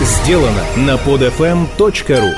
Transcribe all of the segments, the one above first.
сделано на podfm.ru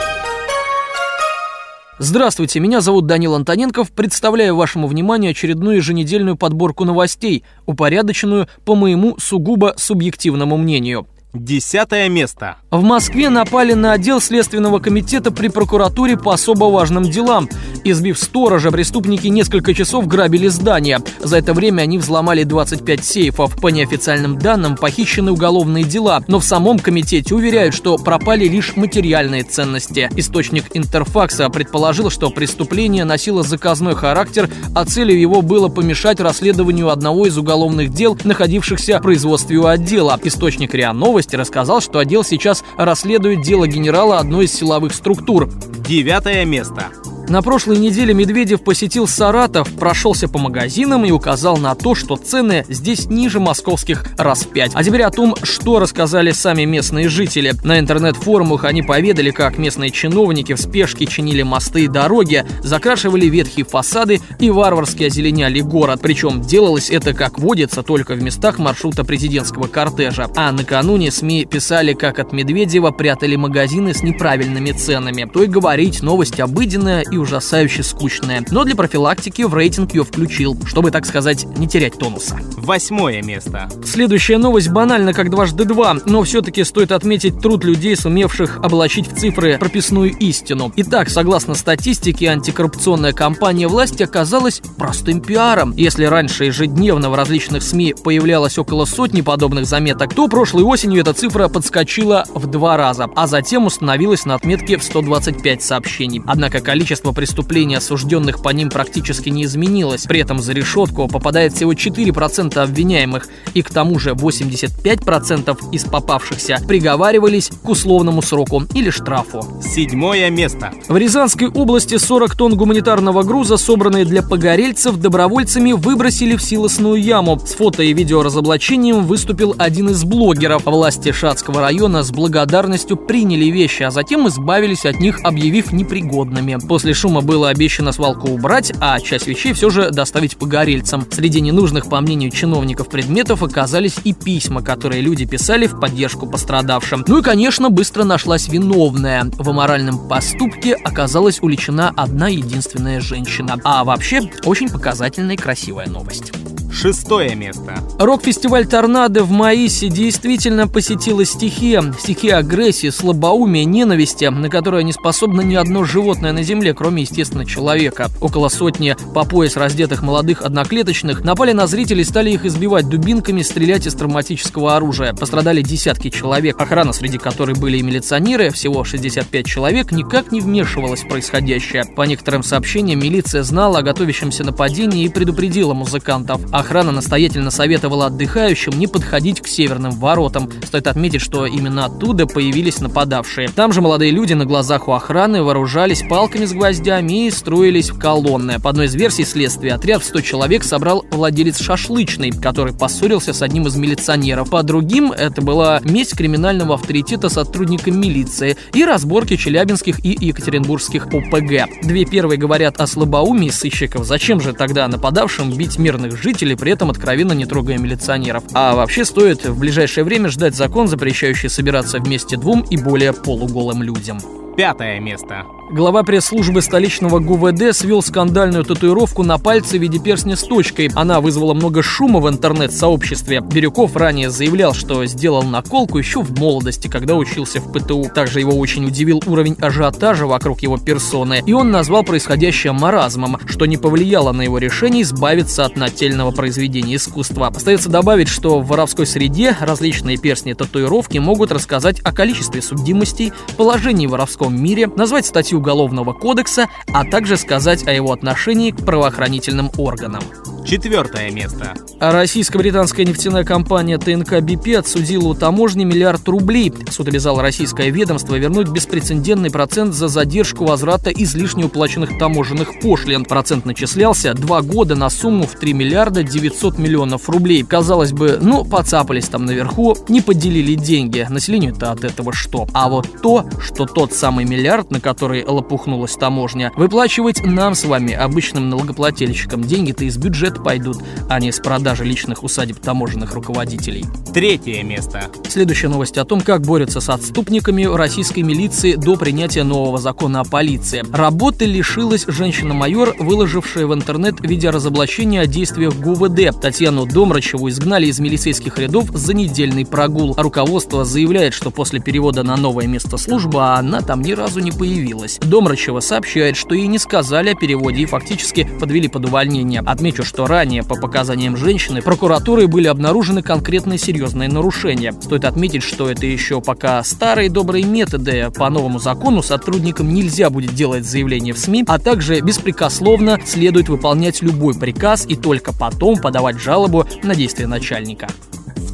Здравствуйте, меня зовут Данил Антоненков. Представляю вашему вниманию очередную еженедельную подборку новостей, упорядоченную по моему сугубо субъективному мнению. Десятое место. В Москве напали на отдел Следственного комитета при прокуратуре по особо важным делам. Избив сторожа, преступники несколько часов грабили здание. За это время они взломали 25 сейфов. По неофициальным данным, похищены уголовные дела, но в самом комитете уверяют, что пропали лишь материальные ценности. Источник Интерфакса предположил, что преступление носило заказной характер, а целью его было помешать расследованию одного из уголовных дел, находившихся в производстве у отдела. Источник РИА Новости рассказал, что отдел сейчас расследует дело генерала одной из силовых структур. Девятое место. На прошлой неделе Медведев посетил Саратов, прошелся по магазинам и указал на то, что цены здесь ниже московских раз в пять. А теперь о том, что рассказали сами местные жители. На интернет-форумах они поведали, как местные чиновники в спешке чинили мосты и дороги, закрашивали ветхие фасады и варварски озеленяли город. Причем делалось это, как водится, только в местах маршрута президентского кортежа. А накануне СМИ писали, как от Медведева прятали магазины с неправильными ценами. То и говорить, новость обыденная и ужасающе скучная. Но для профилактики в рейтинг ее включил, чтобы, так сказать, не терять тонуса. Восьмое место. Следующая новость банальна как дважды два, но все-таки стоит отметить труд людей, сумевших облачить в цифры прописную истину. Итак, согласно статистике, антикоррупционная кампания власти оказалась простым пиаром. Если раньше ежедневно в различных СМИ появлялось около сотни подобных заметок, то прошлой осенью эта цифра подскочила в два раза, а затем установилась на отметке в 125 сообщений. Однако количество количество преступлений, осужденных по ним, практически не изменилось. При этом за решетку попадает всего 4% обвиняемых, и к тому же 85% из попавшихся приговаривались к условному сроку или штрафу. Седьмое место. В Рязанской области 40 тонн гуманитарного груза, собранные для погорельцев, добровольцами выбросили в силосную яму. С фото и видеоразоблачением выступил один из блогеров. Власти Шацкого района с благодарностью приняли вещи, а затем избавились от них, объявив непригодными. После После шума было обещано свалку убрать, а часть вещей все же доставить погорельцам. Среди ненужных, по мнению чиновников, предметов оказались и письма, которые люди писали в поддержку пострадавшим. Ну и, конечно, быстро нашлась виновная. В аморальном поступке оказалась уличена одна единственная женщина. А вообще, очень показательная и красивая новость. Шестое место. Рок-фестиваль «Торнадо» в Маисе действительно посетила стихия. Стихия агрессии, слабоумия, ненависти, на которую не способно ни одно животное на Земле, кроме, естественно, человека. Около сотни по пояс раздетых молодых одноклеточных напали на зрителей, стали их избивать дубинками, стрелять из травматического оружия. Пострадали десятки человек. Охрана, среди которой были и милиционеры, всего 65 человек, никак не вмешивалась в происходящее. По некоторым сообщениям, милиция знала о готовящемся нападении и предупредила музыкантов. Охрана настоятельно советовала отдыхающим не подходить к северным воротам. Стоит отметить, что именно оттуда появились нападавшие. Там же молодые люди на глазах у охраны вооружались палками с гвоздями и строились в колонны. По одной из версий следствия, отряд в 100 человек собрал владелец шашлычной, который поссорился с одним из милиционеров. По другим, это была месть криминального авторитета сотрудникам милиции и разборки челябинских и екатеринбургских ОПГ. Две первые говорят о слабоумии сыщиков. Зачем же тогда нападавшим бить мирных жителей или при этом откровенно не трогая милиционеров. А вообще стоит в ближайшее время ждать закон, запрещающий собираться вместе двум и более полуголым людям. Пятое место. Глава пресс-службы столичного ГУВД свел скандальную татуировку на пальце в виде перстня с точкой. Она вызвала много шума в интернет-сообществе. Бирюков ранее заявлял, что сделал наколку еще в молодости, когда учился в ПТУ. Также его очень удивил уровень ажиотажа вокруг его персоны, и он назвал происходящее маразмом, что не повлияло на его решение избавиться от нательного произведения искусства. Остается добавить, что в воровской среде различные перстни татуировки могут рассказать о количестве судимостей, положении в воровском мире, назвать статью Уголовного кодекса, а также сказать о его отношении к правоохранительным органам. Четвертое место. А российско-британская нефтяная компания ТНК БП отсудила у таможни миллиард рублей. Суд обязал российское ведомство вернуть беспрецедентный процент за задержку возврата излишне уплаченных таможенных пошлин. Процент начислялся два года на сумму в 3 миллиарда 900 миллионов рублей. Казалось бы, ну, поцапались там наверху, не поделили деньги. Населению-то от этого что? А вот то, что тот самый миллиард, на который лопухнулась таможня, выплачивать нам с вами, обычным налогоплательщикам, деньги-то из бюджета бюджет пойдут, а не с продажи личных усадеб таможенных руководителей. Третье место. Следующая новость о том, как борются с отступниками российской милиции до принятия нового закона о полиции. Работы лишилась женщина-майор, выложившая в интернет видеоразоблачение о действиях ГУВД. Татьяну Домрачеву изгнали из милицейских рядов за недельный прогул. Руководство заявляет, что после перевода на новое место службы она там ни разу не появилась. Домрачева сообщает, что ей не сказали о переводе и фактически подвели под увольнение. Отмечу, что ранее, по показаниям женщины, прокуратурой были обнаружены конкретные серьезные нарушения. Стоит отметить, что это еще пока старые добрые методы. По новому закону сотрудникам нельзя будет делать заявление в СМИ, а также беспрекословно следует выполнять любой приказ и только потом подавать жалобу на действия начальника.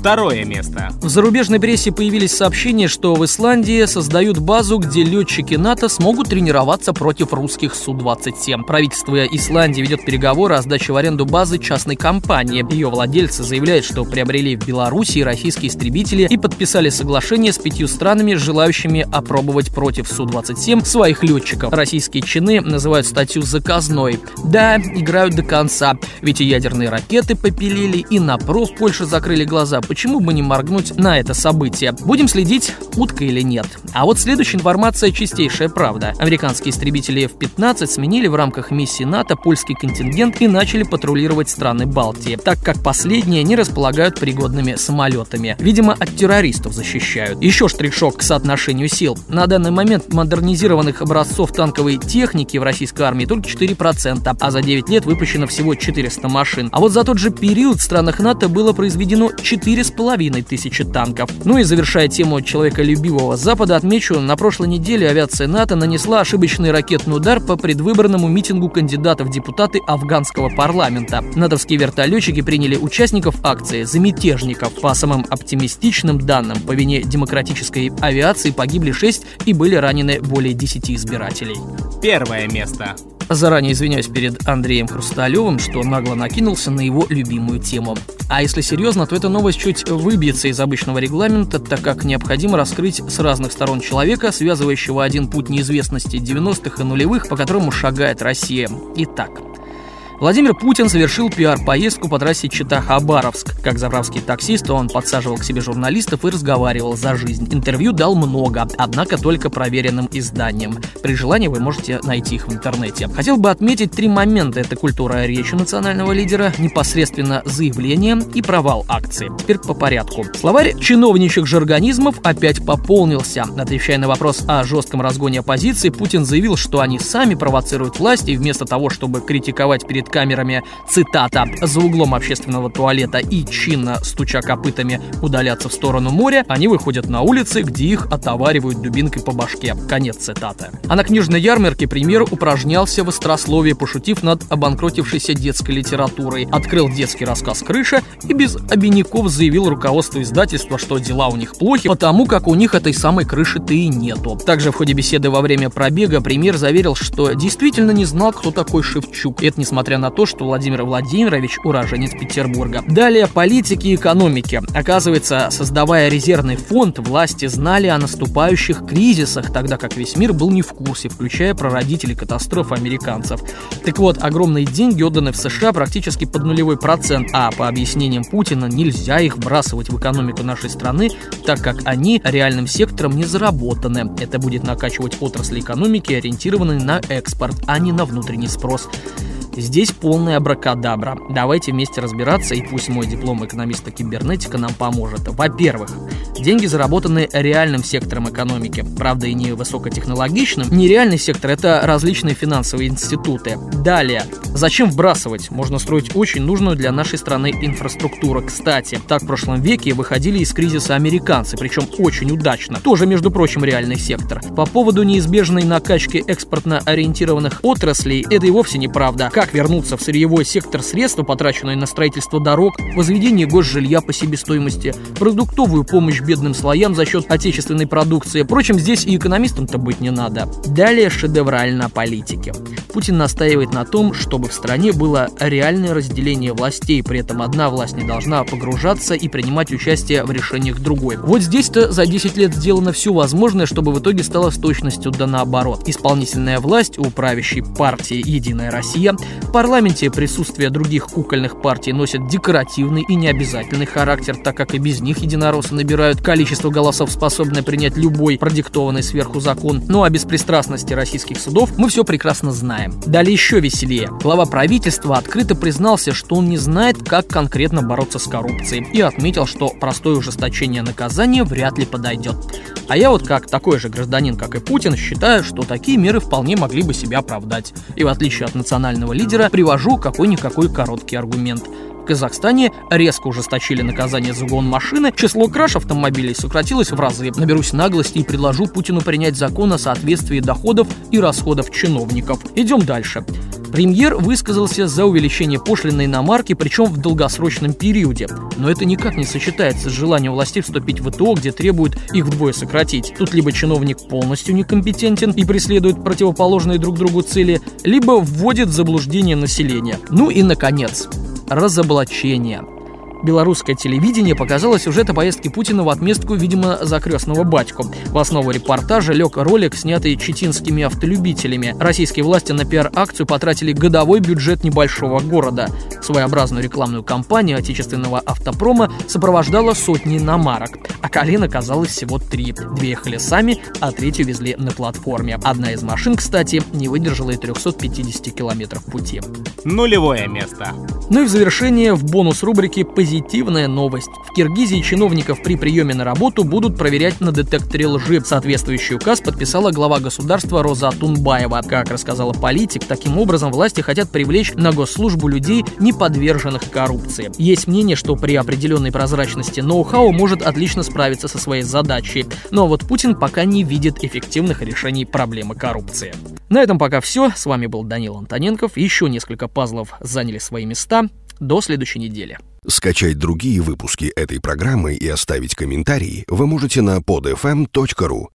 Второе место. В зарубежной прессе появились сообщения, что в Исландии создают базу, где летчики НАТО смогут тренироваться против русских Су-27. Правительство Исландии ведет переговоры о сдаче в аренду базы частной компании. Ее владельцы заявляют, что приобрели в Беларуси российские истребители и подписали соглашение с пятью странами, желающими опробовать против Су-27 своих летчиков. Российские чины называют статью заказной. Да, играют до конца, ведь и ядерные ракеты попилили, и на проф Польши закрыли глаза почему бы не моргнуть на это событие? Будем следить, утка или нет. А вот следующая информация чистейшая правда. Американские истребители F-15 сменили в рамках миссии НАТО польский контингент и начали патрулировать страны Балтии, так как последние не располагают пригодными самолетами. Видимо, от террористов защищают. Еще штришок к соотношению сил. На данный момент модернизированных образцов танковой техники в российской армии только 4%, а за 9 лет выпущено всего 400 машин. А вот за тот же период в странах НАТО было произведено 4 4,5 тысячи танков. Ну и завершая тему человеколюбивого Запада, отмечу, на прошлой неделе авиация НАТО нанесла ошибочный ракетный удар по предвыборному митингу кандидатов в депутаты афганского парламента. Натовские вертолетчики приняли участников акции за мятежников. По самым оптимистичным данным, по вине демократической авиации погибли 6 и были ранены более 10 избирателей. Первое место. Заранее извиняюсь перед Андреем Хрусталевым, что нагло накинулся на его любимую тему. А если серьезно, то эта новость чуть выбьется из обычного регламента, так как необходимо раскрыть с разных сторон человека, связывающего один путь неизвестности 90-х и нулевых, по которому шагает Россия. Итак, Владимир Путин совершил пиар-поездку по трассе Чита-Хабаровск. Как заправский таксист, он подсаживал к себе журналистов и разговаривал за жизнь. Интервью дал много, однако только проверенным изданиям. При желании вы можете найти их в интернете. Хотел бы отметить три момента. Это культура речи национального лидера, непосредственно заявление и провал акции. Теперь по порядку. Словарь чиновничьих же организмов опять пополнился. Отвечая на вопрос о жестком разгоне оппозиции, Путин заявил, что они сами провоцируют власть и вместо того, чтобы критиковать перед камерами, цитата, «за углом общественного туалета и чинно, стуча копытами, удаляться в сторону моря, они выходят на улицы, где их отоваривают дубинкой по башке». Конец цитаты. А на книжной ярмарке премьер упражнялся в острословии, пошутив над обанкротившейся детской литературой. Открыл детский рассказ «Крыша» и без обиняков заявил руководству издательства, что дела у них плохи, потому как у них этой самой крыши-то и нету. Также в ходе беседы во время пробега премьер заверил, что действительно не знал, кто такой Шевчук. Это несмотря на то, что Владимир Владимирович уроженец Петербурга. Далее политики и экономики. Оказывается, создавая резервный фонд, власти знали о наступающих кризисах, тогда как весь мир был не в курсе, включая прародителей катастроф американцев. Так вот, огромные деньги отданы в США практически под нулевой процент, а по объяснениям Путина нельзя их вбрасывать в экономику нашей страны, так как они реальным сектором не заработаны. Это будет накачивать отрасли экономики, ориентированные на экспорт, а не на внутренний спрос. Здесь полная абракадабра. Давайте вместе разбираться, и пусть мой диплом экономиста-кибернетика нам поможет. Во-первых, деньги заработаны реальным сектором экономики. Правда, и не высокотехнологичным. Нереальный сектор – это различные финансовые институты. Далее, зачем вбрасывать? Можно строить очень нужную для нашей страны инфраструктуру. Кстати, так в прошлом веке выходили из кризиса американцы, причем очень удачно. Тоже, между прочим, реальный сектор. По поводу неизбежной накачки экспортно ориентированных отраслей, это и вовсе неправда. Как вернуться в сырьевой сектор средства, потраченные на строительство дорог, возведение госжилья по себестоимости, продуктовую помощь бедным слоям за счет отечественной продукции. Впрочем, здесь и экономистам-то быть не надо. Далее шедеврально политики. Путин настаивает на том, чтобы в стране было реальное разделение властей, при этом одна власть не должна погружаться и принимать участие в решениях другой. Вот здесь-то за 10 лет сделано все возможное, чтобы в итоге стало с точностью да наоборот. Исполнительная власть у правящей партии «Единая Россия» В парламенте присутствие других кукольных партий носит декоративный и необязательный характер, так как и без них единороссы набирают количество голосов, способное принять любой продиктованный сверху закон. Ну а беспристрастности российских судов мы все прекрасно знаем. Далее еще веселее. Глава правительства открыто признался, что он не знает, как конкретно бороться с коррупцией, и отметил, что простое ужесточение наказания вряд ли подойдет. А я вот как такой же гражданин, как и Путин, считаю, что такие меры вполне могли бы себя оправдать. И в отличие от национального лидера, привожу какой-никакой короткий аргумент. Казахстане резко ужесточили наказание за угон машины, число краж автомобилей сократилось в разы. Наберусь наглости и предложу Путину принять закон о соответствии доходов и расходов чиновников. Идем дальше. Премьер высказался за увеличение пошлины на марки, причем в долгосрочном периоде. Но это никак не сочетается с желанием властей вступить в ИТО, где требуют их вдвое сократить. Тут либо чиновник полностью некомпетентен и преследует противоположные друг другу цели, либо вводит в заблуждение населения. Ну и, наконец, разоблачение – Белорусское телевидение показало сюжет о поездке Путина в отместку, видимо, за крестного батьку. В основу репортажа лег ролик, снятый читинскими автолюбителями. Российские власти на пиар-акцию потратили годовой бюджет небольшого города. Своеобразную рекламную кампанию отечественного автопрома сопровождала сотни иномарок, а колен оказалось всего три. Две ехали сами, а третью везли на платформе. Одна из машин, кстати, не выдержала и 350 километров пути. Нулевое место. Ну и в завершение в бонус рубрики «Позитивная новость». В Киргизии чиновников при приеме на работу будут проверять на детекторе лжи. Соответствующий указ подписала глава государства Роза Тунбаева. Как рассказала политик, таким образом власти хотят привлечь на госслужбу людей, не подверженных коррупции. Есть мнение, что при определенной прозрачности ноу-хау может отлично справиться со своей задачей. Но вот Путин пока не видит эффективных решений проблемы коррупции. На этом пока все. С вами был Данил Антоненков. Еще несколько пазлов заняли свои места. До следующей недели. Скачать другие выпуски этой программы и оставить комментарии вы можете на podfm.ru.